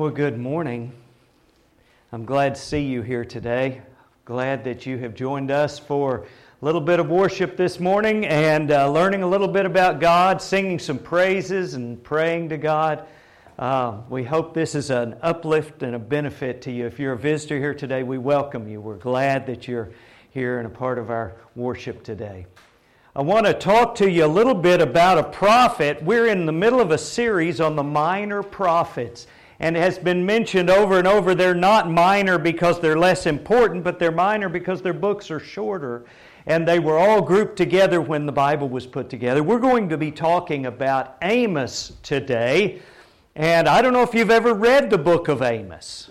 Well, good morning. I'm glad to see you here today. Glad that you have joined us for a little bit of worship this morning and uh, learning a little bit about God, singing some praises and praying to God. Uh, we hope this is an uplift and a benefit to you. If you're a visitor here today, we welcome you. We're glad that you're here and a part of our worship today. I want to talk to you a little bit about a prophet. We're in the middle of a series on the minor prophets. And it has been mentioned over and over, they're not minor because they're less important, but they're minor because their books are shorter. And they were all grouped together when the Bible was put together. We're going to be talking about Amos today. And I don't know if you've ever read the book of Amos.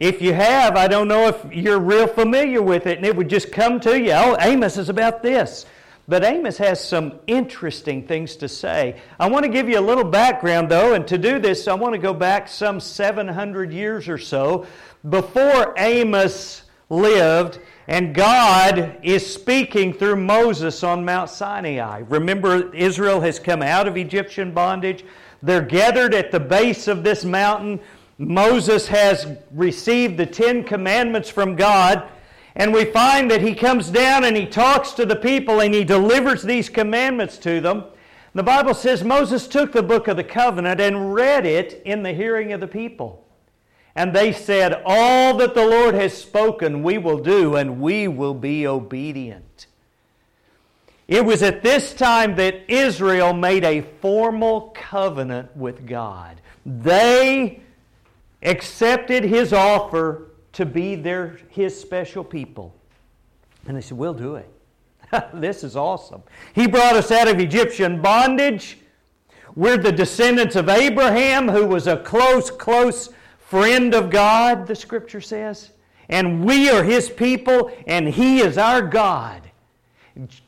If you have, I don't know if you're real familiar with it, and it would just come to you. Oh, Amos is about this. But Amos has some interesting things to say. I want to give you a little background, though, and to do this, I want to go back some 700 years or so before Amos lived, and God is speaking through Moses on Mount Sinai. Remember, Israel has come out of Egyptian bondage. They're gathered at the base of this mountain. Moses has received the Ten Commandments from God. And we find that he comes down and he talks to the people and he delivers these commandments to them. The Bible says Moses took the book of the covenant and read it in the hearing of the people. And they said, All that the Lord has spoken we will do, and we will be obedient. It was at this time that Israel made a formal covenant with God. They accepted his offer to be their, his special people. And they said, We'll do it. this is awesome. He brought us out of Egyptian bondage. We're the descendants of Abraham, who was a close, close friend of God, the scripture says. And we are his people, and he is our God.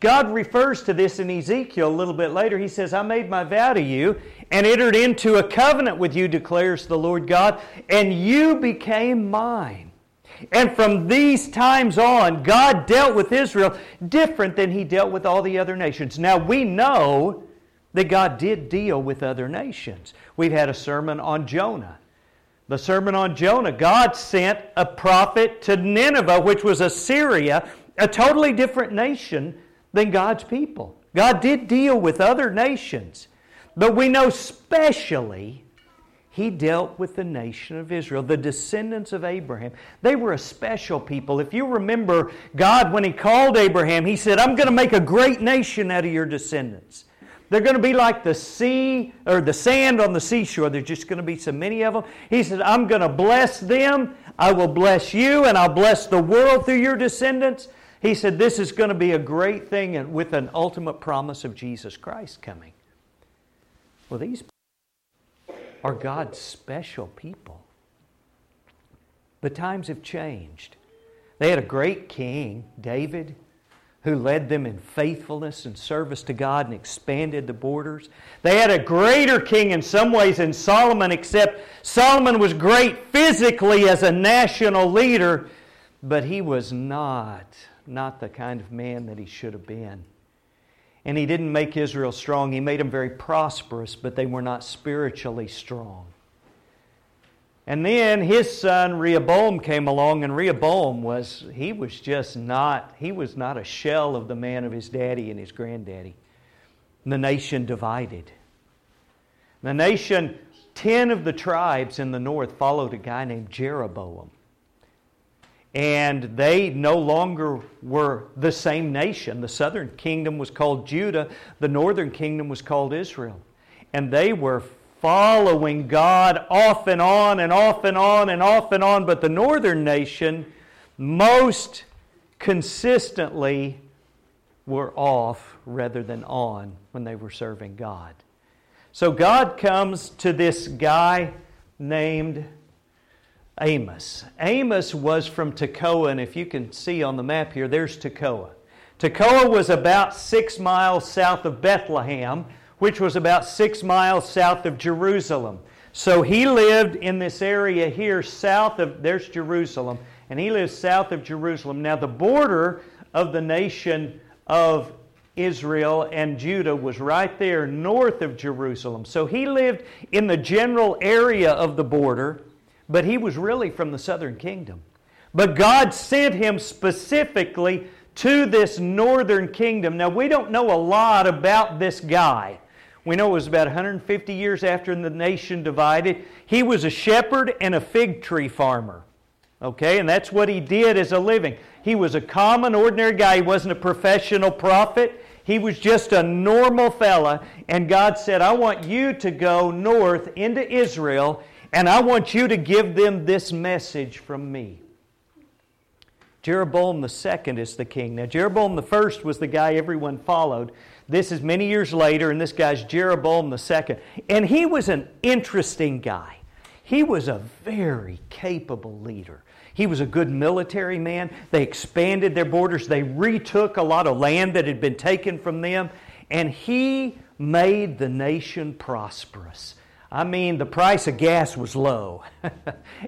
God refers to this in Ezekiel a little bit later. He says, I made my vow to you and entered into a covenant with you, declares the Lord God, and you became mine. And from these times on, God dealt with Israel different than He dealt with all the other nations. Now, we know that God did deal with other nations. We've had a sermon on Jonah. The sermon on Jonah, God sent a prophet to Nineveh, which was Assyria, a totally different nation than God's people. God did deal with other nations, but we know specially he dealt with the nation of Israel, the descendants of Abraham. They were a special people. If you remember God, when He called Abraham, He said, I'm going to make a great nation out of your descendants. They're going to be like the sea or the sand on the seashore. There's just going to be so many of them. He said, I'm going to bless them. I will bless you, and I'll bless the world through your descendants. He said, This is going to be a great thing and with an ultimate promise of Jesus Christ coming. Well, these are God's special people. But times have changed. They had a great king, David, who led them in faithfulness and service to God and expanded the borders. They had a greater king in some ways than Solomon, except Solomon was great physically as a national leader, but he was not, not the kind of man that he should have been. And he didn't make Israel strong. He made them very prosperous, but they were not spiritually strong. And then his son Rehoboam came along, and Rehoboam was, he was just not, he was not a shell of the man of his daddy and his granddaddy. The nation divided. The nation, 10 of the tribes in the north followed a guy named Jeroboam and they no longer were the same nation. The southern kingdom was called Judah, the northern kingdom was called Israel. And they were following God off and on and off and on and off and on, but the northern nation most consistently were off rather than on when they were serving God. So God comes to this guy named Amos. Amos was from Tekoa, and if you can see on the map here, there's Tekoa. Tekoa was about six miles south of Bethlehem, which was about six miles south of Jerusalem. So he lived in this area here south of, there's Jerusalem, and he lives south of Jerusalem. Now, the border of the nation of Israel and Judah was right there north of Jerusalem. So he lived in the general area of the border, but he was really from the southern kingdom. But God sent him specifically to this northern kingdom. Now, we don't know a lot about this guy. We know it was about 150 years after the nation divided. He was a shepherd and a fig tree farmer. Okay, and that's what he did as a living. He was a common, ordinary guy. He wasn't a professional prophet. He was just a normal fella. And God said, I want you to go north into Israel, and I want you to give them this message from me. Jeroboam second is the king. Now, Jeroboam first was the guy everyone followed. This is many years later, and this guy's Jeroboam second. And he was an interesting guy. He was a very capable leader. He was a good military man. They expanded their borders. They retook a lot of land that had been taken from them. And he made the nation prosperous. I mean, the price of gas was low.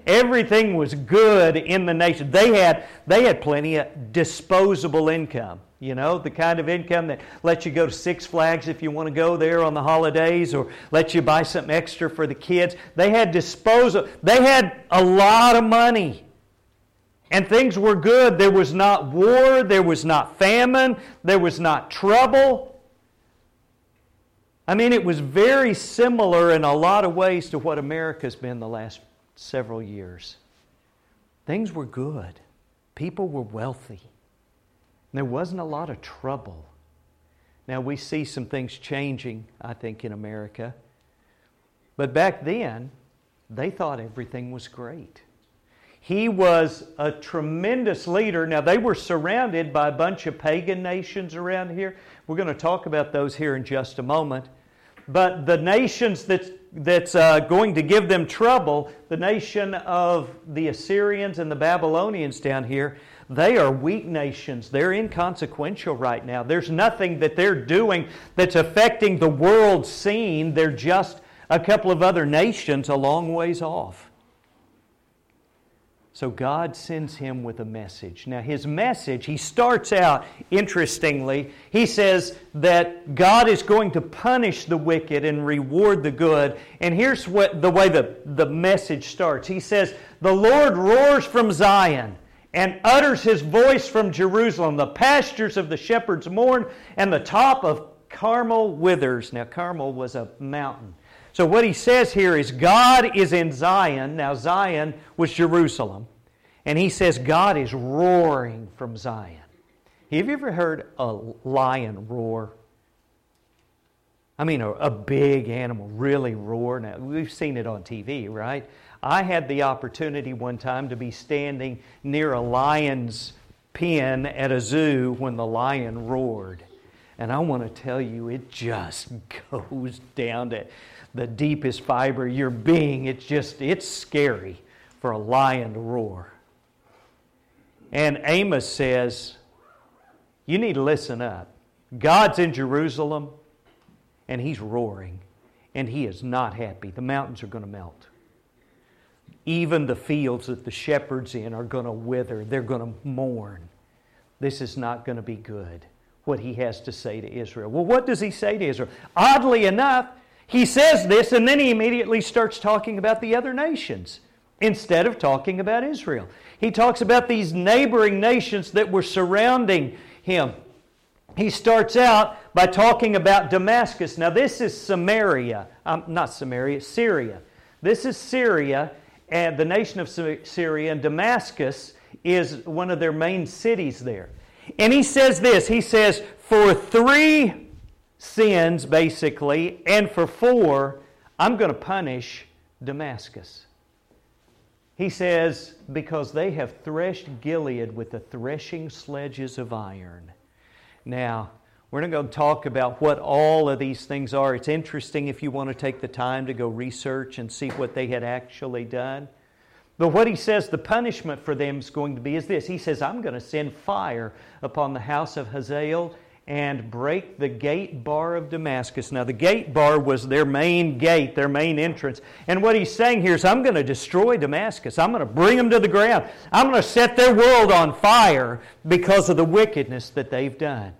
Everything was good in the nation. They had, they had plenty of disposable income. You know, the kind of income that lets you go to Six Flags if you want to go there on the holidays or lets you buy something extra for the kids. They had disposable, They had a lot of money. And things were good. There was not war, there was not famine, there was not trouble. I mean, it was very similar in a lot of ways to what America's been the last several years. Things were good, people were wealthy, there wasn't a lot of trouble. Now, we see some things changing, I think, in America. But back then, they thought everything was great. He was a tremendous leader. Now, they were surrounded by a bunch of pagan nations around here. We're going to talk about those here in just a moment. But the nations that's, that's uh, going to give them trouble, the nation of the Assyrians and the Babylonians down here, they are weak nations. They're inconsequential right now. There's nothing that they're doing that's affecting the world scene. They're just a couple of other nations a long ways off. So God sends him with a message. Now, his message, he starts out interestingly. He says that God is going to punish the wicked and reward the good. And here's what, the way the, the message starts He says, The Lord roars from Zion and utters his voice from Jerusalem. The pastures of the shepherds mourn, and the top of Carmel withers. Now, Carmel was a mountain. So, what he says here is God is in Zion. Now, Zion was Jerusalem. And he says God is roaring from Zion. Have you ever heard a lion roar? I mean, a, a, big animal really roar. Now, we've seen it on TV, right? I had the opportunity one time to be standing near a lion's pen at a zoo when the lion roared. And I want to tell you, it just goes down to the deepest fiber of your being. It's just, it's scary for a lion to roar. And Amos says, You need to listen up. God's in Jerusalem, and he's roaring, and he is not happy. The mountains are going to melt. Even the fields that the shepherds in are going to wither, they're going to mourn. This is not going to be good, what he has to say to Israel. Well, what does he say to Israel? Oddly enough, he says this, and then he immediately starts talking about the other nations instead of talking about Israel. He talks about these neighboring nations that were surrounding him. He starts out by talking about Damascus. Now, this is Samaria, um, not Samaria, Syria. This is Syria, and the nation of Syria, and Damascus is one of their main cities there. And he says this He says, For three sins, basically, and for four, I'm going to punish Damascus. He says, Because they have threshed Gilead with the threshing sledges of iron. Now, we're not going to talk about what all of these things are. It's interesting if you want to take the time to go research and see what they had actually done. But what he says the punishment for them is going to be is this. He says, I'm going to send fire upon the house of Hazael and break the gate bar of Damascus. Now, the gate bar was their main gate, their main entrance. And what he's saying here is, I'm going to destroy Damascus. I'm going to bring them to the ground. I'm going to set their world on fire because of the wickedness that they've done.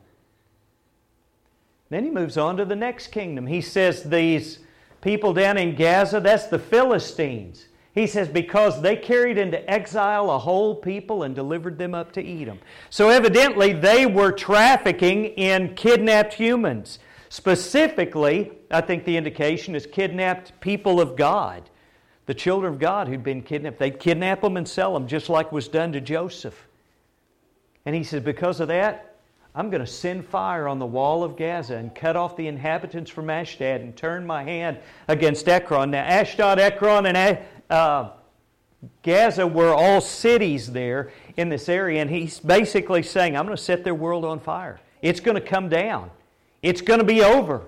Then he moves on to the next kingdom. He says these people down in Gaza, that's the Philistines. He says, because they carried into exile a whole people and delivered them up to Edom. So evidently, they were trafficking in kidnapped humans. Specifically, I think the indication is kidnapped people of God, the children of God who'd been kidnapped. They'd kidnap them and sell them, just like was done to Joseph. And he says, because of that, I'm going to send fire on the wall of Gaza and cut off the inhabitants from Ashdod and turn my hand against Ekron. Now, Ashdod, Ekron, and uh, Gaza were all cities there in this area, and he's basically saying, I'm going to set their world on fire. It's going to come down, it's going to be over.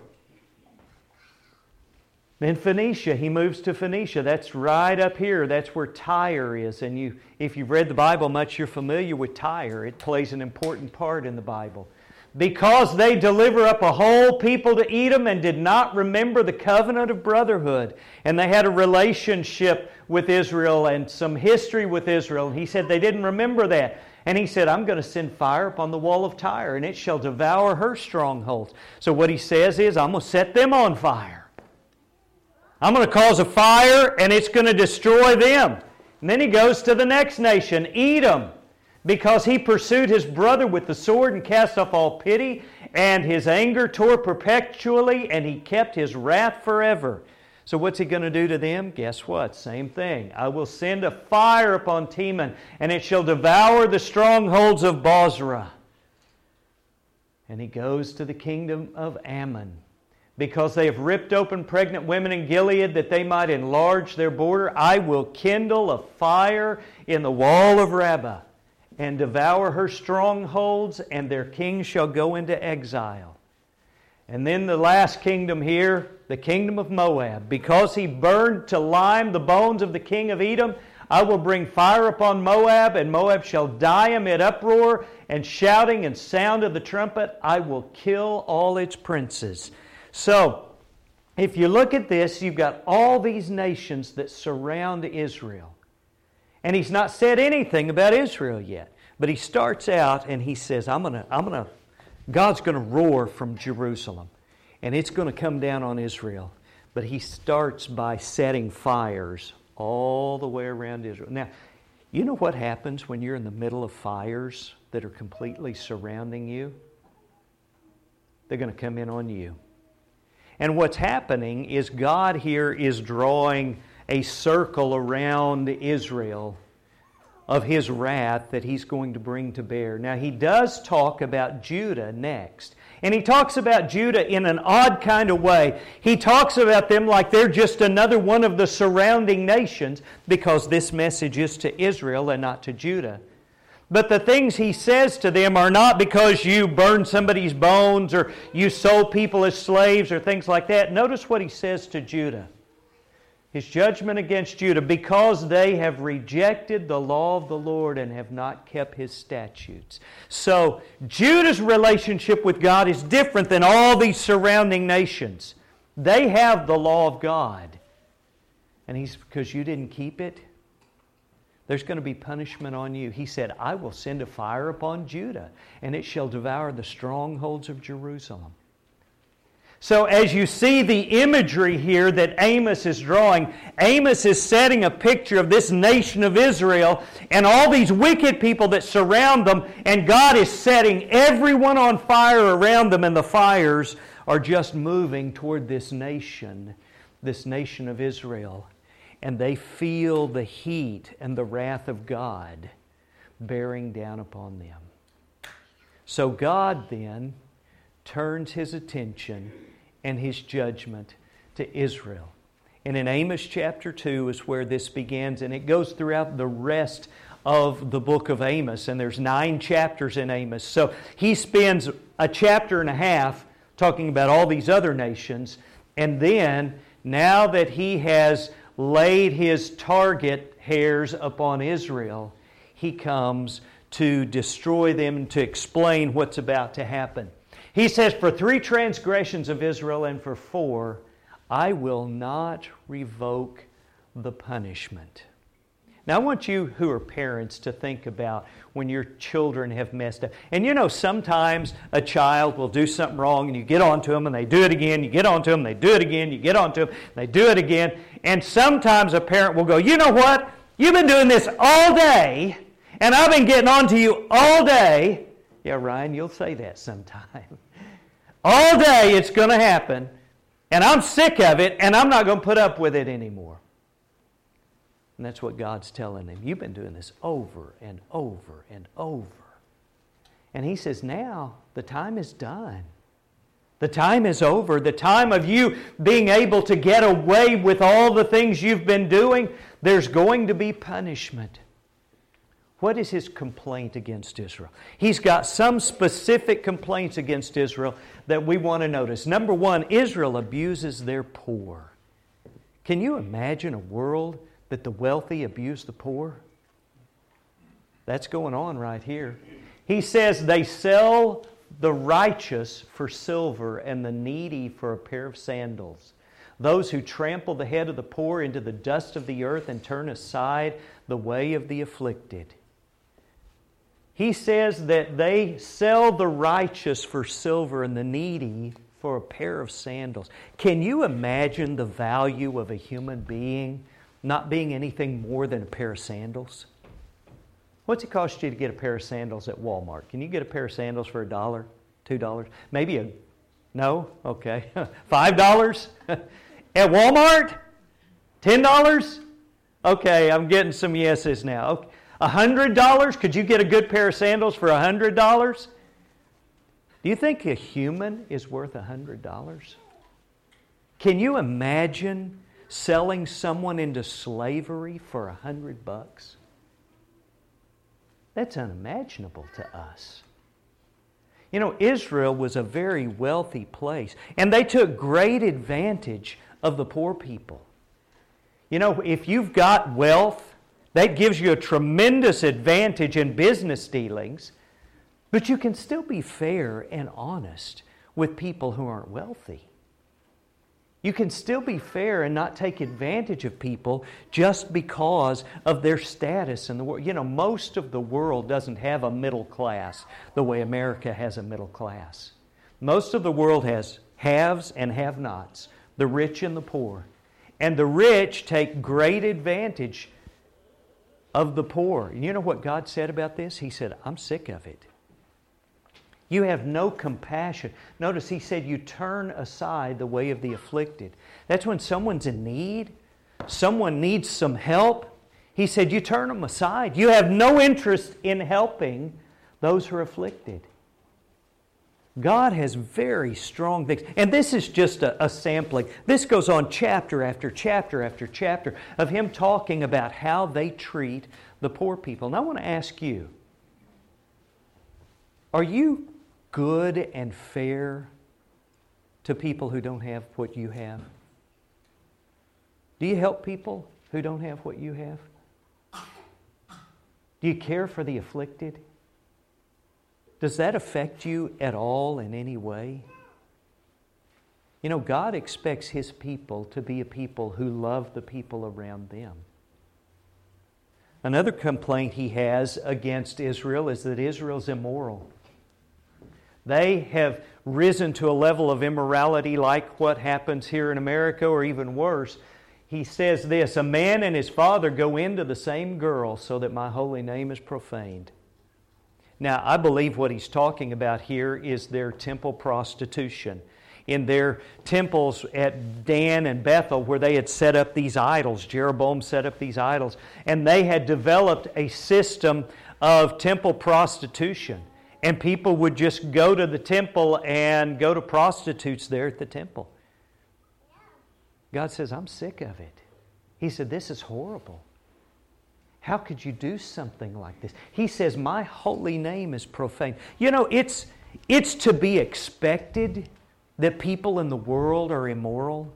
Then Phoenicia, he moves to Phoenicia. That's right up here. That's where Tyre is. And you, if you've read the Bible much, you're familiar with Tyre. It plays an important part in the Bible. Because they deliver up a whole people to Edom and did not remember the covenant of brotherhood. And they had a relationship with Israel and some history with Israel. And he said they didn't remember that. And he said, I'm going to send fire upon the wall of Tyre, and it shall devour her strongholds. So what he says is, I'm going to set them on fire. I'm going to cause a fire and it's going to destroy them. And then he goes to the next nation, Edom, because he pursued his brother with the sword and cast off all pity, and his anger tore perpetually, and he kept his wrath forever. So, what's he going to do to them? Guess what? Same thing. I will send a fire upon Teman, and it shall devour the strongholds of Bozrah. And he goes to the kingdom of Ammon because they have ripped open pregnant women in Gilead that they might enlarge their border, I will kindle a fire in the wall of Rabbah and devour her strongholds, and their king shall go into exile. And then the last kingdom here, the kingdom of Moab. Because he burned to lime the bones of the king of Edom, I will bring fire upon Moab, and Moab shall die amid uproar and shouting and sound of the trumpet. I will kill all its princes. So, if you look at this, you've got all these nations that surround Israel. And he's not said anything about Israel yet. But he starts out and he says, I'm going to, I'm going to, God's going to roar from Jerusalem. And it's going to come down on Israel. But he starts by setting fires all the way around Israel. Now, you know what happens when you're in the middle of fires that are completely surrounding you? They're going to come in on you. And what's happening is God here is drawing a circle around Israel of his wrath that he's going to bring to bear. Now, he does talk about Judah next. And he talks about Judah in an odd kind of way. He talks about them like they're just another one of the surrounding nations because this message is to Israel and not to Judah. But the things he says to them are not because you burned somebody's bones or you sold people as slaves or things like that. Notice what he says to Judah. His judgment against Judah, because they have rejected the law of the Lord and have not kept his statutes. So, Judah's relationship with God is different than all these surrounding nations. They have the law of God. And he's because you didn't keep it, there's going to be punishment on you. He said, I will send a fire upon Judah, and it shall devour the strongholds of Jerusalem. So, as you see the imagery here that Amos is drawing, Amos is setting a picture of this nation of Israel and all these wicked people that surround them, and God is setting everyone on fire around them, and the fires are just moving toward this nation, this nation of Israel and they feel the heat and the wrath of God bearing down upon them. So God then turns his attention and his judgment to Israel. And in Amos chapter 2 is where this begins, and it goes throughout the rest of the book of Amos. And there's nine chapters in Amos. So he spends a chapter and a half talking about all these other nations. And then, now that he has laid his target hairs upon Israel, he comes to destroy them and to explain what's about to happen. He says, For three transgressions of Israel and for four, I will not revoke the punishment. Now, I want you who are parents to think about when your children have messed up. And you know, sometimes a child will do something wrong and you get onto them and they do it again, you get onto them, they do it again, you get onto them, they do it again. And sometimes a parent will go, You know what? You've been doing this all day and I've been getting on to you all day. Yeah, Ryan, you'll say that sometime. All day it's going to happen, and I'm sick of it, and I'm not going to put up with it anymore. And that's what God's telling him. You've been doing this over and over and over. And he says, Now the time is done. The time is over. The time of you being able to get away with all the things you've been doing, there's going to be punishment. What is his complaint against Israel? He's got some specific complaints against Israel that we want to notice. Number one, Israel abuses their poor. Can you imagine a world that the wealthy abuse the poor? That's going on right here. He says they sell the righteous for silver and the needy for a pair of sandals. Those who trample the head of the poor into the dust of the earth and turn aside the way of the afflicted. He says that they sell the righteous for silver and the needy for a pair of sandals. Can you imagine the value of a human being not being anything more than a pair of sandals? What's it cost you to get a pair of sandals at Walmart? Can you get a pair of sandals for a dollar, two dollars, maybe a no? Okay, five dollars at Walmart, ten dollars. Okay, I'm getting some yeses now. Okay. A hundred dollars? Could you get a good pair of sandals for a hundred dollars? Do you think a human is worth a hundred dollars? Can you imagine selling someone into slavery for a hundred bucks? That's unimaginable to us. You know, Israel was a very wealthy place, and they took great advantage of the poor people. You know, if you've got wealth, that gives you a tremendous advantage in business dealings, but you can still be fair and honest with people who aren't wealthy. You can still be fair and not take advantage of people just because of their status in the world. You know, most of the world doesn't have a middle class the way America has a middle class. Most of the world has haves and have nots, the rich and the poor. And the rich take great advantage of the poor. You know what God said about this? He said, I'm sick of it. You have no compassion. Notice he said, You turn aside the way of the afflicted. That's when someone's in need, someone needs some help. He said, You turn them aside. You have no interest in helping those who are afflicted. God has very strong things. And this is just a, a, sampling. This goes on chapter after chapter after chapter of Him talking about how they treat the poor people. And I want to ask you are you good and fair to people who don't have what you have? Do you help people who don't have what you have? Do you care for the afflicted? Does that affect you at all in any way? You know, God expects His people to be a people who love the people around them. Another complaint He has against Israel is that Israel's immoral. They have risen to a level of immorality like what happens here in America, or even worse. He says this A man and his father go into the same girl so that my holy name is profaned. Now, I believe what he's talking about here is their temple prostitution. In their temples at Dan and Bethel, where they had set up these idols, Jeroboam set up these idols, and they had developed a system of temple prostitution. And people would just go to the temple and go to prostitutes there at the temple. God says, I'm sick of it. He said, This is horrible. How could you do something like this? He says, My holy name is profane. You know, it's, it's to be expected that people in the world are immoral.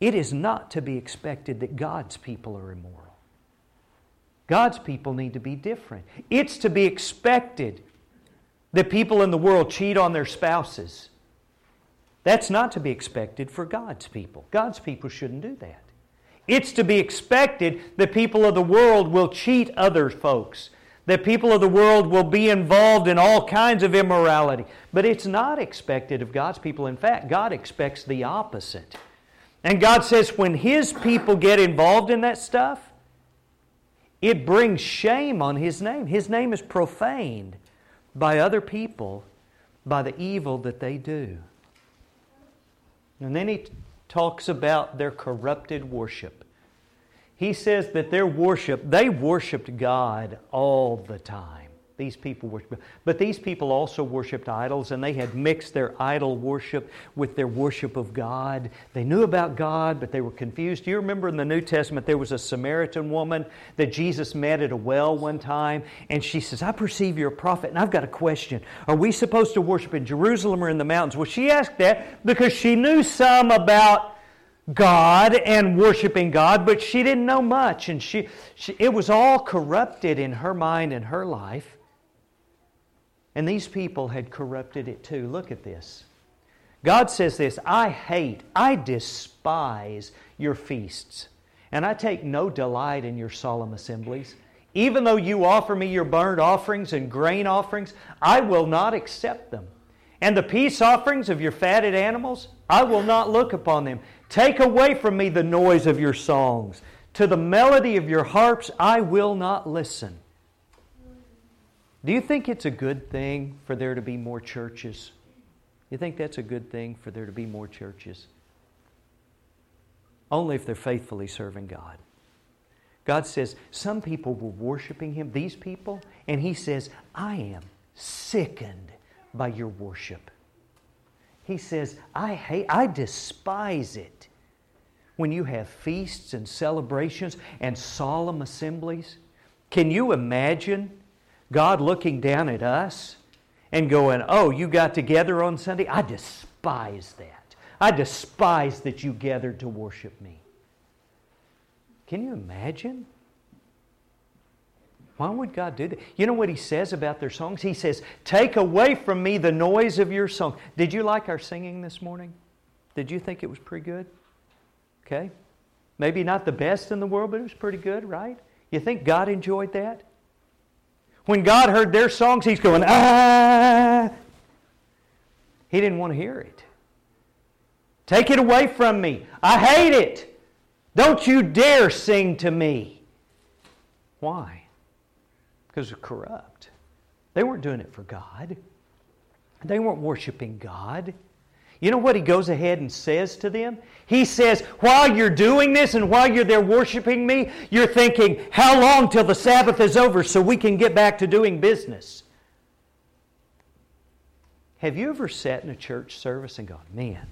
It is not to be expected that God's people are immoral. God's people need to be different. It's to be expected that people in the world cheat on their spouses. That's not to be expected for God's people. God's people shouldn't do that. It's to be expected that people of the world will cheat other folks, that people of the world will be involved in all kinds of immorality. But it's not expected of God's people. In fact, God expects the opposite. And God says when His people get involved in that stuff, it brings shame on His name. His name is profaned by other people by the evil that they do. And then He talks about their corrupted worship. He says that their worship, they worshiped God all the time. These people worship. But these people also worshiped idols, and they had mixed their idol worship with their worship of God. They knew about God, but they were confused. Do you remember in the New Testament there was a Samaritan woman that Jesus met at a well one time, and she says, I perceive you're a prophet, and I've got a question. Are we supposed to worship in Jerusalem or in the mountains? Well, she asked that because she knew some about God and worshiping God, but she didn't know much, and she, she it was all corrupted in her mind and her life. And these people had corrupted it too. Look at this. God says this I hate, I despise your feasts, and I take no delight in your solemn assemblies. Even though you offer me your burnt offerings and grain offerings, I will not accept them. And the peace offerings of your fatted animals, I will not look upon them. Take away from me the noise of your songs. To the melody of your harps, I will not listen. Do you think it's a good thing for there to be more churches? You think that's a good thing for there to be more churches? Only if they're faithfully serving God. God says, some people were worshiping Him, these people, and He says, I am sickened by your worship. He says, I hate, I despise it when you have feasts and celebrations and solemn assemblies. Can you imagine God looking down at us and going, Oh, you got together on Sunday? I despise that. I despise that you gathered to worship me. Can you imagine? Why would God do that? You know what He says about their songs? He says, Take away from me the noise of your song. Did you like our singing this morning? Did you think it was pretty good? Okay. Maybe not the best in the world, but it was pretty good, right? You think God enjoyed that? When God heard their songs, He's going, ah. He didn't want to hear it. Take it away from me. I hate it. Don't you dare sing to me. Why? Because they're corrupt. They weren't doing it for God. They weren't worshiping God. You know what he goes ahead and says to them? He says, while you're doing this and while you're there worshiping me, you're thinking, how long till the Sabbath is over so we can get back to doing business? Have you ever sat in a church service and gone, man,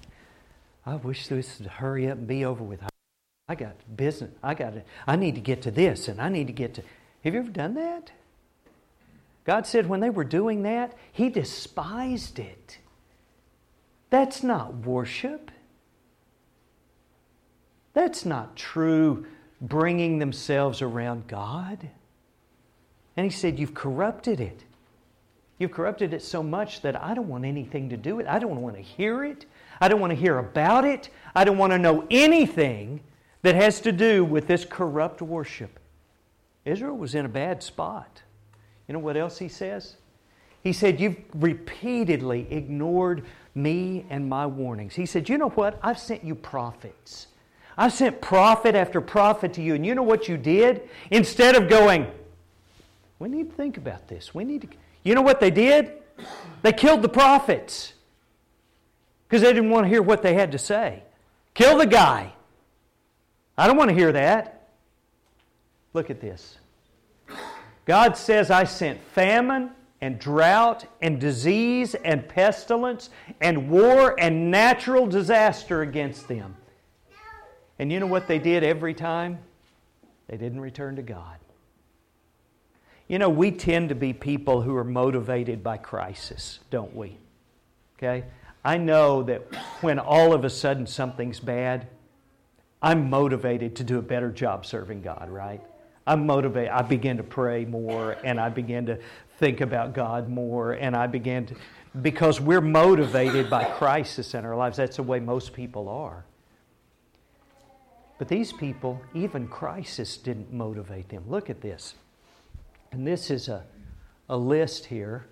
I wish this would hurry up and be over with. I got business. I got. I need to get to this and I need to get to. Have you ever done that? God said when they were doing that, He despised it. That's not worship. That's not true bringing themselves around God. And he said, You've corrupted it. You've corrupted it so much that I don't want anything to do with it. I don't want to hear it. I don't want to hear about it. I don't want to know anything that has to do with this corrupt worship. Israel was in a bad spot. You know what else he says? He said, You've repeatedly ignored me and my warnings. He said, You know what? I've sent you prophets. I've sent prophet after prophet to you. And you know what you did? Instead of going, We need to think about this. We need to. You know what they did? They killed the prophets because they didn't want to hear what they had to say. Kill the guy. I don't want to hear that. Look at this. God says, I sent famine and drought and disease and pestilence and war and natural disaster against them. And you know what they did every time? They didn't return to God. You know, we tend to be people who are motivated by crisis, don't we? Okay? I know that when all of a sudden something's bad, I'm motivated to do a better job serving God, right? I'm motivated. I begin to pray more and I begin to think about God more and I began to, because we're motivated by crisis in our lives. That's the way most people are. But these people, even crisis didn't motivate them. Look at this. And this is a, a list here.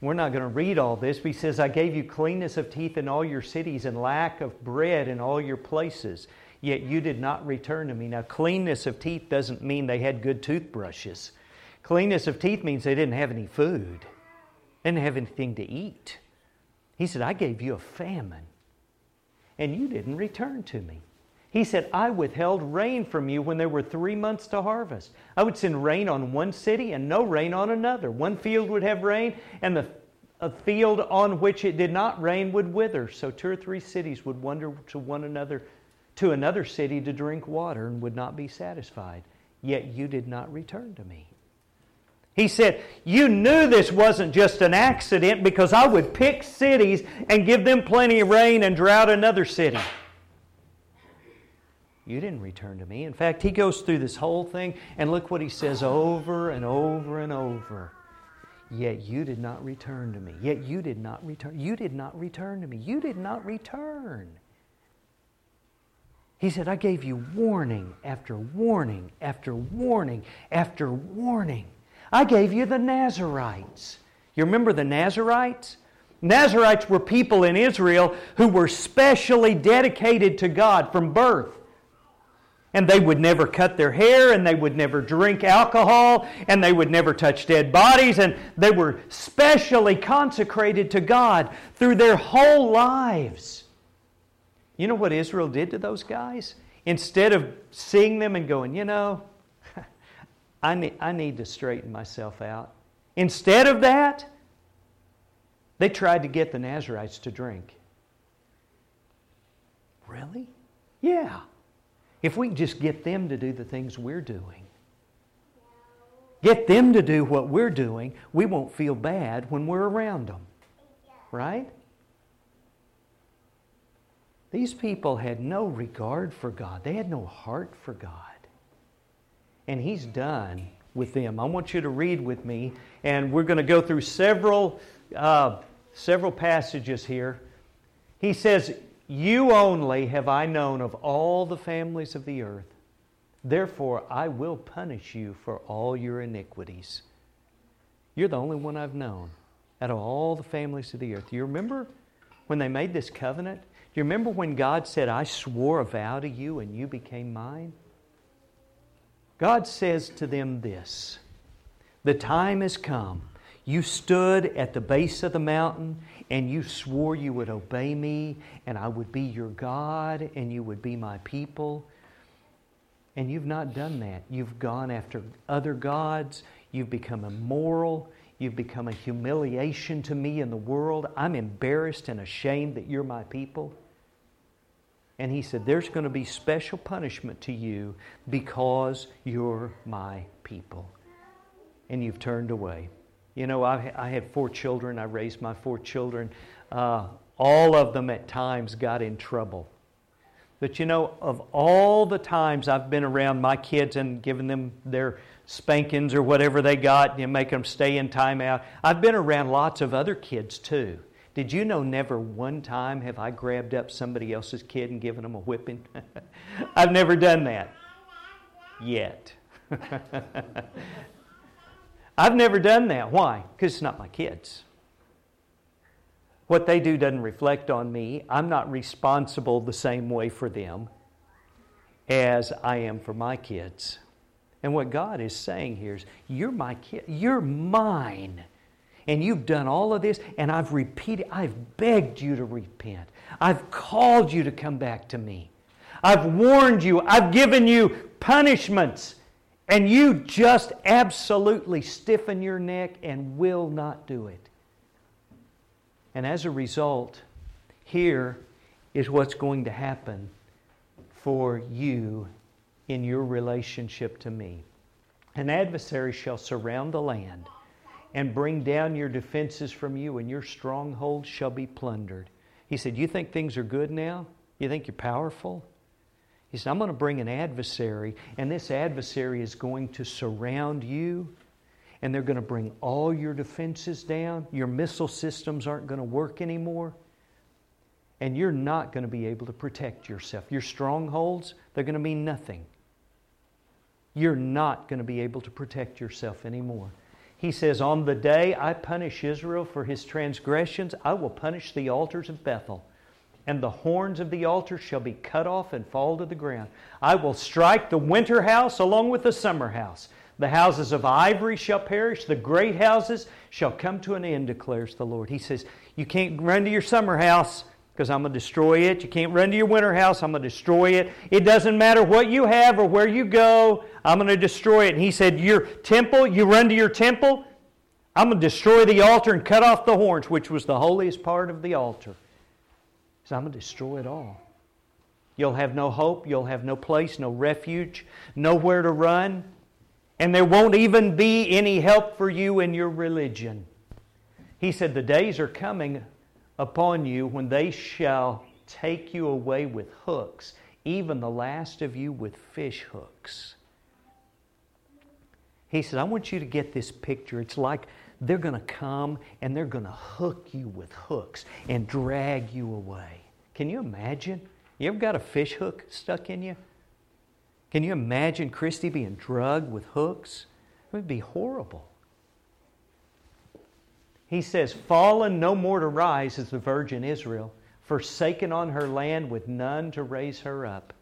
We're not going to read all this, but he says, I gave you cleanness of teeth in all your cities and lack of bread in all your places, yet you did not return to me. Now, cleanness of teeth doesn't mean they had good toothbrushes. Cleanness of teeth means they didn't have any food, they didn't have anything to eat. He said, I gave you a famine, and you didn't return to me. He said, I withheld rain from you when there were three months to harvest. I would send rain on one city and no rain on another. One field would have rain, and the a field on which it did not rain would wither. So two or three cities would wander to one another, to another city to drink water and would not be satisfied. Yet you did not return to me. He said, You knew this wasn't just an accident because I would pick cities and give them plenty of rain and drought another city. You didn't return to me. In fact, he goes through this whole thing, and look what he says over and over and over. Yet you did not return to me. Yet you did not return. You did not return to me. You did not return. He said, I gave you warning after warning after warning after warning. I gave you the Nazarites. You remember the Nazarites? Nazarites were people in Israel who were specially dedicated to God from birth. And they would never cut their hair, and they would never drink alcohol, and they would never touch dead bodies, and they were specially consecrated to God through their whole lives. You know what Israel did to those guys? Instead of seeing them and going, you know, I need, I need to straighten myself out. Instead of that, they tried to get the Nazarites to drink. Really? Yeah. If we just get them to do the things we're doing, get them to do what we're doing, we won't feel bad when we're around them. Right? These people had no regard for God, they had no heart for God. And He's done with them. I want you to read with me, and we're going to go through several, uh, several passages here. He says, you only have I known of all the families of the earth. Therefore, I will punish you for all your iniquities. You're the only one I've known out of all the families of the earth. Do you remember when they made this covenant? Do you remember when God said, I swore a vow to you and you became mine? God says to them this The time has come. You stood at the base of the mountain and you swore you would obey me, and I would be your God, and you would be my people. And you've not done that. You've gone after other gods. You've become immoral. You've become a humiliation to me in the world. I'm embarrassed and ashamed that you're my people. And he said, There's going to be special punishment to you because you're my people. And you've turned away. You know, I, I had four children. I raised my four children. Uh, all of them at times got in trouble. But you know, of all the times I've been around my kids and given them their spankings or whatever they got, you know, make them stay in timeout, I've been around lots of other kids too. Did you know never one time have I grabbed up somebody else's kid and given them a whipping? I've never done that yet. I've never done that. Why? Because it's not my kids. What they do doesn't reflect on me. I'm not responsible the same way for them as I am for my kids. And what God is saying here is, You're my kid. You're mine. And you've done all of this, and I've repeated, I've begged you to repent. I've called you to come back to me. I've warned you. I've given you punishments and you just absolutely stiffen your neck and will not do it. And as a result, here is what's going to happen for you in your relationship to me. An adversary shall surround the land and bring down your defenses from you, and your stronghold shall be plundered. He said, You think things are good now? You think you're powerful? He said, I'm going to bring an adversary, and this adversary is going to surround you, and they're going to bring all your defenses down. Your missile systems aren't going to work anymore. and you're not going to be able to protect yourself. Your strongholds, they're going to mean nothing. You're not going to be able to protect yourself anymore. He says, On the day I punish Israel for his transgressions, I will punish the altars of Bethel, and the horns of the altar shall be cut off and fall to the ground. I will strike the winter house along with the summer house. The houses of ivory shall perish, the great houses shall come to an end, declares the Lord. He says, You can't run to your summer house because I'm going to destroy it. You can't run to your winter house. I'm going to destroy it. It doesn't matter what you have or where you go. I'm going to destroy it. And he said, Your temple, you run to your temple. I'm going to destroy the altar and cut off the horns, which was the holiest part of the altar. So I'm going to destroy it all. You'll have no hope. You'll have no place, no refuge, nowhere to run. And there won't even be any help for you in your religion. He said, The days are coming upon you when they shall take you away with hooks, even the last of you with fish hooks. He said, I want you to get this picture. It's like they're going to come and they're going to hook you with hooks and drag you away. Can you imagine? You ever got a fish hook stuck in you? Can you imagine Christy being drugged with hooks? It would be horrible. He says, Fallen no more to rise is the virgin Israel, forsaken on her land with none to raise her up.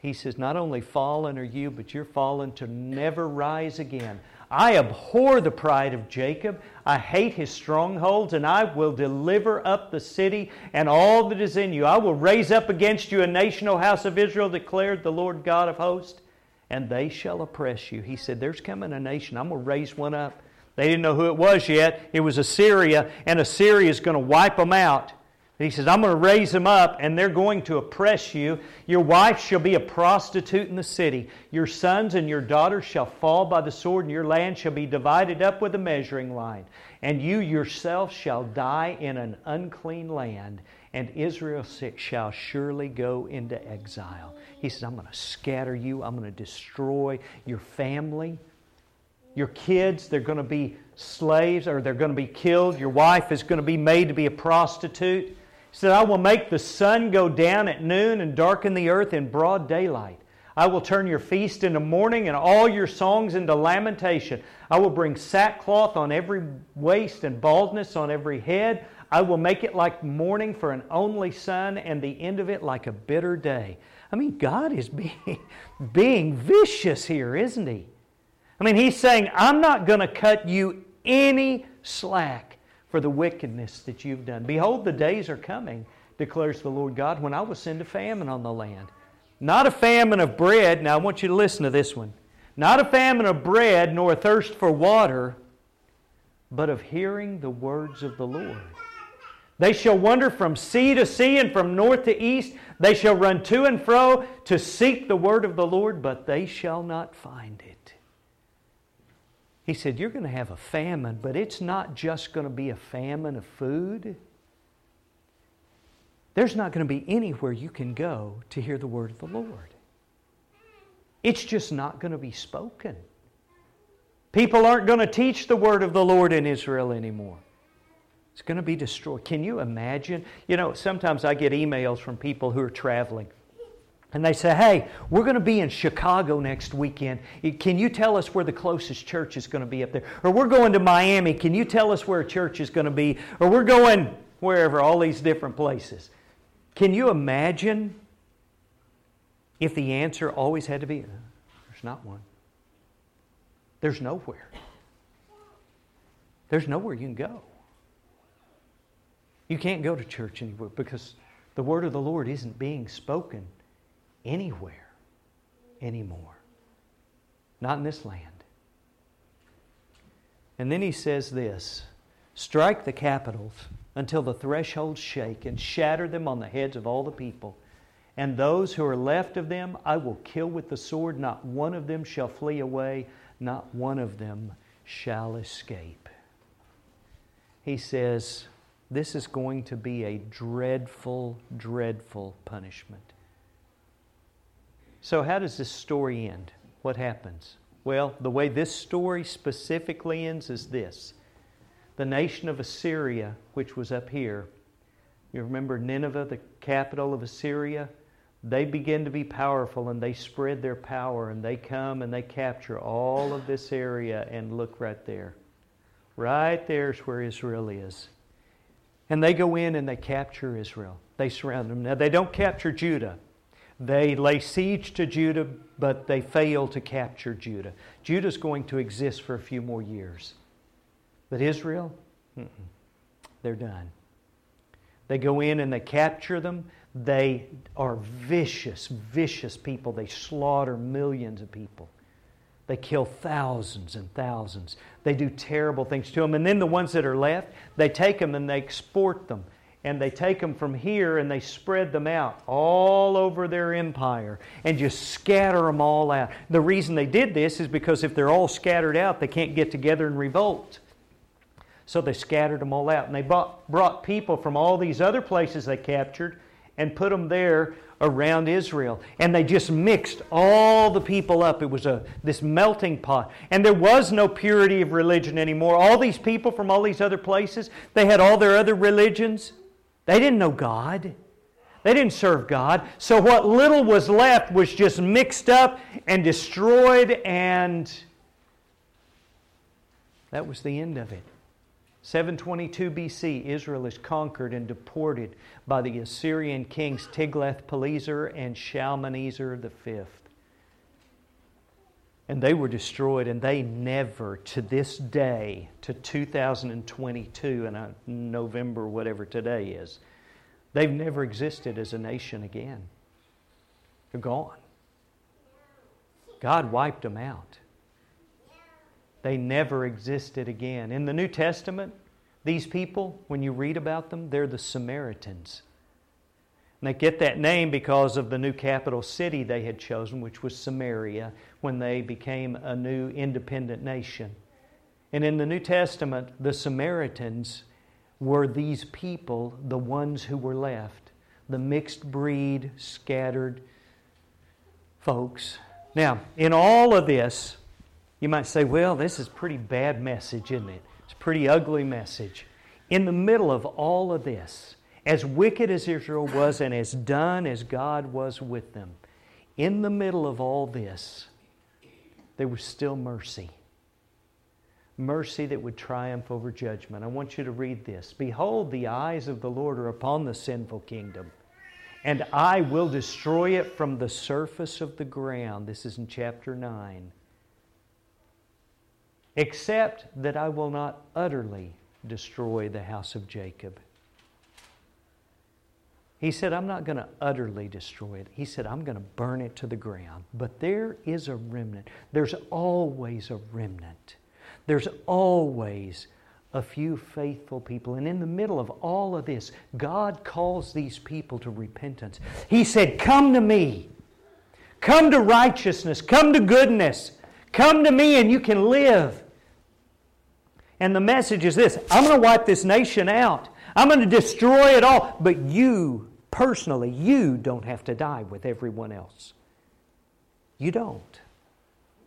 He says, Not only fallen are you, but you're fallen to never rise again. I abhor the pride of Jacob. I hate his strongholds, and I will deliver up the city and all that is in you. I will raise up against you a nation, O house of Israel, declared the Lord God of hosts, and they shall oppress you. He said, There's coming a nation. I'm going to raise one up. They didn't know who it was yet. It was Assyria, and Assyria is going to wipe them out. He says, I'm going to raise them up, and they're going to oppress you. Your wife shall be a prostitute in the city. Your sons and your daughters shall fall by the sword, and your land shall be divided up with a measuring line. And you yourself shall die in an unclean land, and Israel shall surely go into exile. He says, I'm going to scatter you, I'm going to destroy your family. Your kids, they're going to be slaves or they're going to be killed. Your wife is going to be made to be a prostitute. He said, I will make the sun go down at noon and darken the earth in broad daylight. I will turn your feast into mourning and all your songs into lamentation. I will bring sackcloth on every waist and baldness on every head. I will make it like mourning for an only son and the end of it like a bitter day. I mean, God is being, being vicious here, isn't He? I mean, he's saying, I'm not going to cut you any slack for the wickedness that you've done. Behold, the days are coming, declares the Lord God, when I will send a famine on the land. Not a famine of bread. Now, I want you to listen to this one. Not a famine of bread, nor a thirst for water, but of hearing the words of the Lord. They shall wander from sea to sea and from north to east. They shall run to and fro to seek the word of the Lord, but they shall not find it. He said, You're going to have a famine, but it's not just going to be a famine of food. There's not going to be anywhere you can go to hear the word of the Lord. It's just not going to be spoken. People aren't going to teach the word of the Lord in Israel anymore. It's going to be destroyed. Can you imagine? You know, sometimes I get emails from people who are traveling and they say, hey, we're going to be in Chicago next weekend. Can you tell us where the closest church is going to be up there? Or we're going to Miami. Can you tell us where a church is going to be? Or we're going wherever, all these different places. Can you imagine if the answer always had to be, uh, there's not one? There's nowhere. There's nowhere you can go. You can't go to church anywhere because the word of the Lord isn't being spoken anywhere anymore. Not in this land. And then he says this strike the capitals until the thresholds shake and shatter them on the heads of all the people. And those who are left of them I will kill with the sword. Not one of them shall flee away, not one of them shall escape. He says, This is going to be a dreadful, dreadful punishment. So, how does this story end? What happens? Well, the way this story specifically ends is this the nation of Assyria, which was up here, You remember Nineveh, the capital of Assyria? They begin to be powerful and they spread their power and they come and they capture all of this area and look right there. Right there's where Israel is. And they go in and they capture Israel. They surround them. Now, they don't capture Judah. They lay siege to Judah, but they fail to capture Judah. Judah's going to exist for a few more years. But Israel, they're done. They go in and they capture them. They are vicious, vicious people. They slaughter millions of people. They kill thousands and thousands. They do terrible things to them. And then the ones that are left, they take them and they export them and they take them from here and they spread them out all over their empire and just scatter them all out. The reason they did this is because if they're all scattered out, they can't get together and revolt. So they scattered them all out. And they brought, brought people from all these other places they captured and put them there around Israel. And they just mixed all the people up. It was a, this melting pot. And there was no purity of religion anymore. All these people from all these other places, they had all their other religions. They didn't know God. They didn't serve God. So what little was left was just mixed up and destroyed, and that was the end of it. 722 BC, Israel is conquered and deported by the Assyrian kings Tiglath-Pileser and Shalmaneser V. And they were destroyed, and they never, to this day, to 2022, and November, whatever today is, they've never existed as a nation again. They're gone. God wiped them out. They never existed again. In the New Testament, these people, when you read about them, they're the Samaritans. And they get that name because of the new capital city they had chosen, which was Samaria, when they became a new independent nation. And in the New Testament, the Samaritans were these people, the ones who were left, the mixed breed, scattered folks. Now, in all of this, you might say, well, this is pretty bad message, isn't it? It's a pretty ugly message. In the middle of all of this, as wicked as Israel was and as done as God was with them, in the middle of all this, there was still mercy. Mercy that would triumph over judgment. I want you to read this. Behold, the eyes of the Lord are upon the sinful kingdom, and I will destroy it from the surface of the ground. This is in chapter 9. Except that I will not utterly destroy the house of Jacob. He said, I'm not going to utterly destroy it. He said, I'm going to burn it to the ground. But there is a remnant. There's always a remnant. There's always a few faithful people. And in the middle of all of this, God calls these people to repentance. He said, Come to me. Come to righteousness. Come to goodness. Come to me and you can live. And the message is this I'm going to wipe this nation out. I'm going to destroy it all. But you personally, you don't have to die with everyone else. You don't.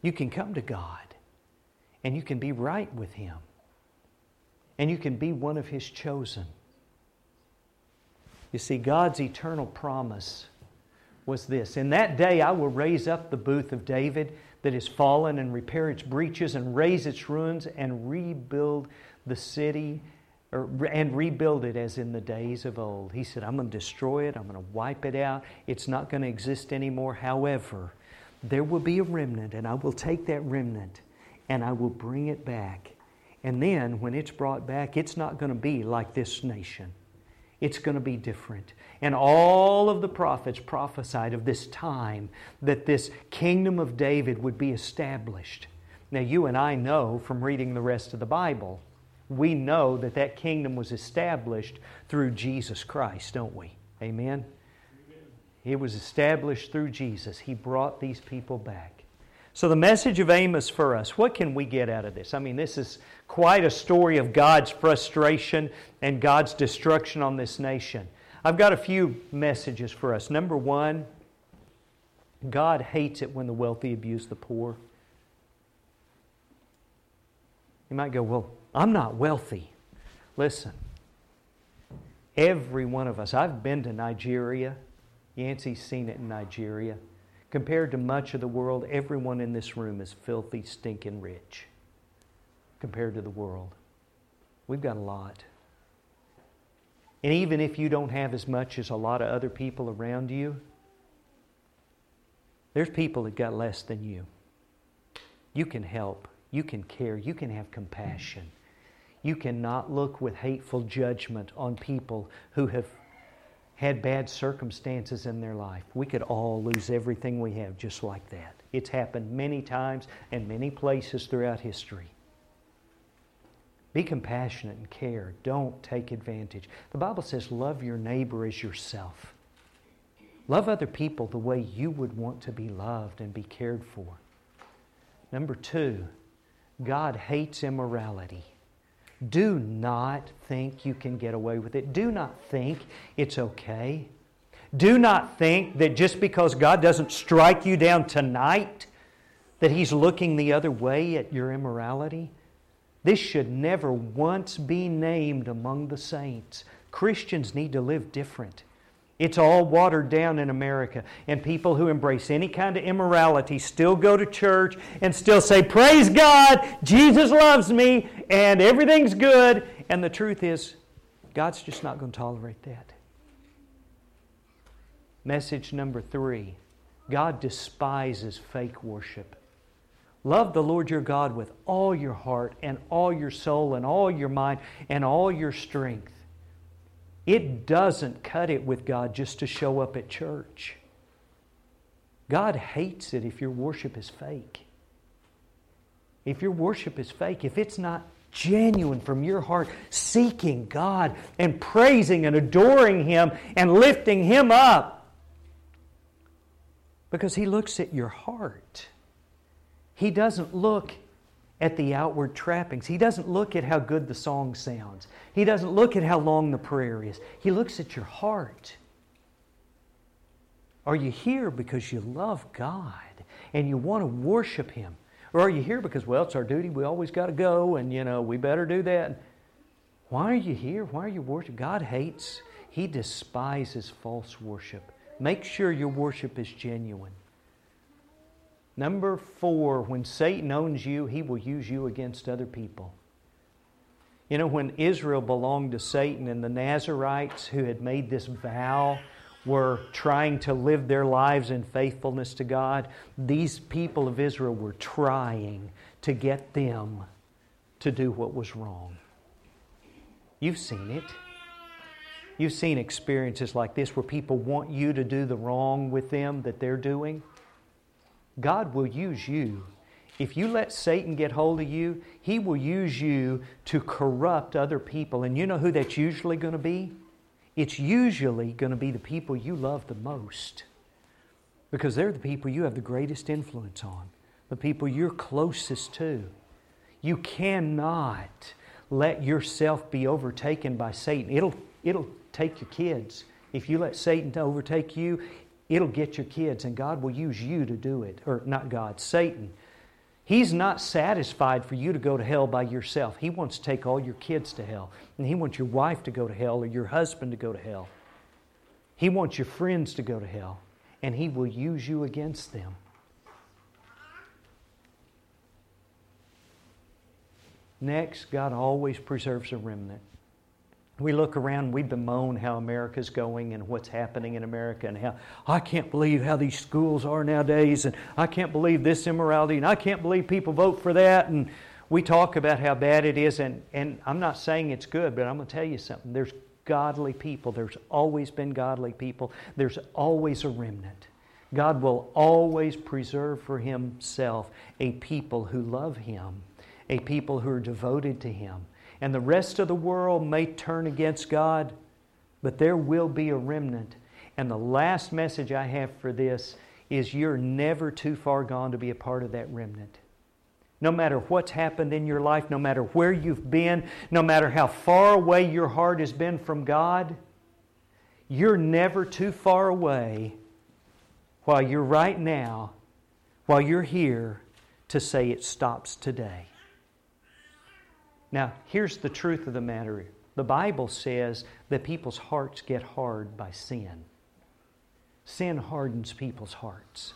You can come to God and you can be right with Him and you can be one of His chosen. You see, God's eternal promise was this In that day I will raise up the booth of David that is fallen and repair its breaches and raise its ruins and rebuild the city and rebuild it as in the days of old. He said, I'm going to destroy it, I'm going to wipe it out, it's not going to exist anymore. However, there will be a remnant, and I will take that remnant and I will bring it back. And then, when it's brought back, it's not going to be like this nation. It's going to be different. And all of the prophets prophesied of this time that this kingdom of David would be established. Now, you and I know from reading the rest of the Bible we know that that kingdom was established through Jesus Christ, don't we? Amen? It was established through Jesus. He brought these people back. So, the message of Amos for us, what can we get out of this? I mean, this is quite a story of God's frustration and God's destruction on this nation. I've got a few messages for us. Number one, God hates it when the wealthy abuse the poor. You might go, Well, I'm not wealthy. Listen, Every one of us. I've been to Nigeria. Yancey's seen it in Nigeria. Compared to much of the world, everyone in this room is filthy, stinking rich. Compared to the world. We've got a lot. And even if you don't have as much as a lot of other people around you, there's people that got less than you. You can help. You can care. You can have compassion. You cannot look with hateful judgment on people who have had bad circumstances in their life. We could all lose everything we have just like that. It's happened many times and many places throughout history. Be compassionate and care. Don't take advantage. The Bible says, love your neighbor as yourself. Love other people the way you would want to be loved and be cared for. Number two, God hates immorality. Do not think you can get away with it. Do not think it's okay. Do not think that just because God doesn't strike you down tonight, that He's looking the other way at your immorality. This should never once be named among the saints. Christians need to live different. It's all watered down in America. And people who embrace any kind of immorality still go to church and still say, Praise God, Jesus loves me, and everything's good. And the truth is, God's just not going to tolerate that. Message number three God despises fake worship. Love the Lord your God with all your heart and all your soul and all your mind and all your strength. It doesn't cut it with God just to show up at church. God hates it if your worship is fake. If your worship is fake, if it's not genuine from your heart, seeking God and praising and adoring Him and lifting Him up, because He looks at your heart. He doesn't look at the outward trappings. He doesn't look at how good the song sounds. He doesn't look at how long the prayer is. He looks at your heart. Are you here because you love God and you want to worship Him? Or are you here because, well, it's our duty, we always got to go, and, you know, we better do that? Why are you here? Why are you worshiping? God hates, He despises false worship. Make sure your worship is genuine. Number four, when Satan owns you, he will use you against other people. You know, when Israel belonged to Satan and the Nazarites who had made this vow were trying to live their lives in faithfulness to God, these people of Israel were trying to get them to do what was wrong. You've seen it. You've seen experiences like this where people want you to do the wrong with them that they're doing. God will use you. If you let Satan get hold of you, he will use you to corrupt other people. And you know who that's usually going to be? It's usually going to be the people you love the most. Because they're the people you have the greatest influence on, the people you're closest to. You cannot let yourself be overtaken by Satan. It'll, it'll take your kids. If you let Satan overtake you, it'll get your kids, and God will use you to do it. Or not God, Satan. He's not satisfied for you to go to hell by yourself. He wants to take all your kids to hell. And He wants your wife to go to hell or your husband to go to hell. He wants your friends to go to hell. And He will use you against them. Next, God always preserves a remnant we look around, we bemoan how America's going and what's happening in America and how I can't believe how these schools are nowadays and I can't believe this immorality and I can't believe people vote for that and we talk about how bad it is and, and I'm not saying it's good, but I'm going to tell you something. There's godly people. There's always been godly people. There's always a remnant. God will always preserve for Himself a people who love Him, a people who are devoted to Him and the rest of the world may turn against God, but there will be a remnant. And the last message I have for this is you're never too far gone to be a part of that remnant. No matter what's happened in your life, no matter where you've been, no matter how far away your heart has been from God, you're never too far away while you're right now, while you're here, to say it stops today. Now, here's the truth of the matter The Bible says that people's hearts get hard by sin. Sin hardens people's hearts.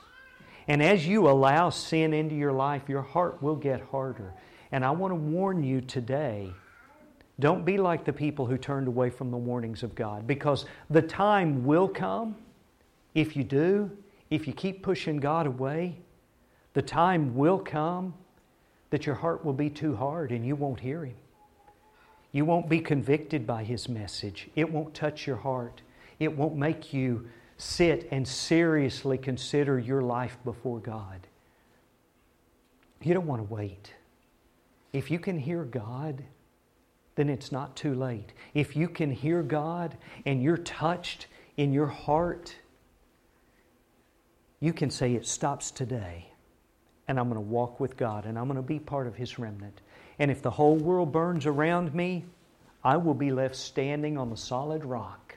And as you allow sin into your life, your heart will get harder. And I want to warn you today don't be like the people who turned away from the warnings of God because the time will come. If you do, if you keep pushing God away, the time will come that your heart will be too hard and you won't hear Him. You won't be convicted by His message. It won't touch your heart. It won't make you sit and seriously consider your life before God. You don't want to wait. If you can hear God, then it's not too late. If you can hear God and you're touched in your heart, you can say, It stops today, and I'm going to walk with God, and I'm going to be part of His remnant. And if the whole world burns around me, I will be left standing on the solid rock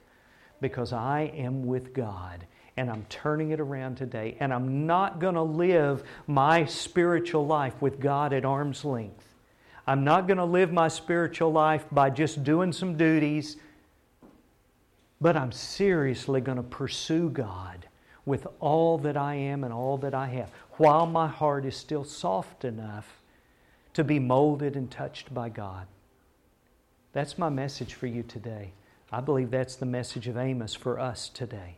because I am with God and I'm turning it around today. And I'm not going to live my spiritual life with God at arm's length. I'm not going to live my spiritual life by just doing some duties, but I'm seriously going to pursue God with all that I am and all that I have while my heart is still soft enough to be molded and touched by God. That's my message for you today. I believe that's the message of Amos for us today.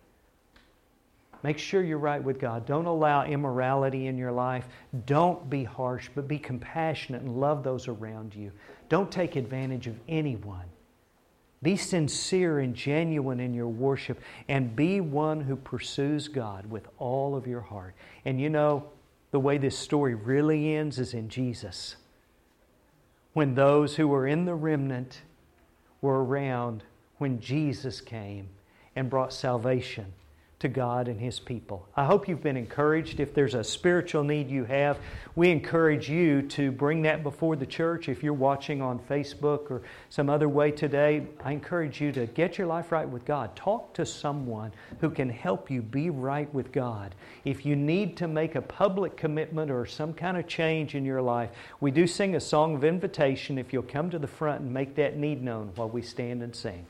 Make sure you're right with God. Don't allow immorality in your life. Don't be harsh, but be compassionate and love those around you. Don't take advantage of anyone. Be sincere and genuine in your worship and be one who pursues God with all of your heart. And you know, the way this story really ends is in Jesus. When those who were in the remnant were around when Jesus came and brought salvation to God and His people. I hope you've been encouraged. If there's a spiritual need you have, we encourage you to bring that before the church. If you're watching on Facebook or some other way today, I encourage you to get your life right with God. Talk to someone who can help you be right with God. If you need to make a public commitment or some kind of change in your life, we do sing a song of invitation if you'll come to the front and make that need known while we stand and sing.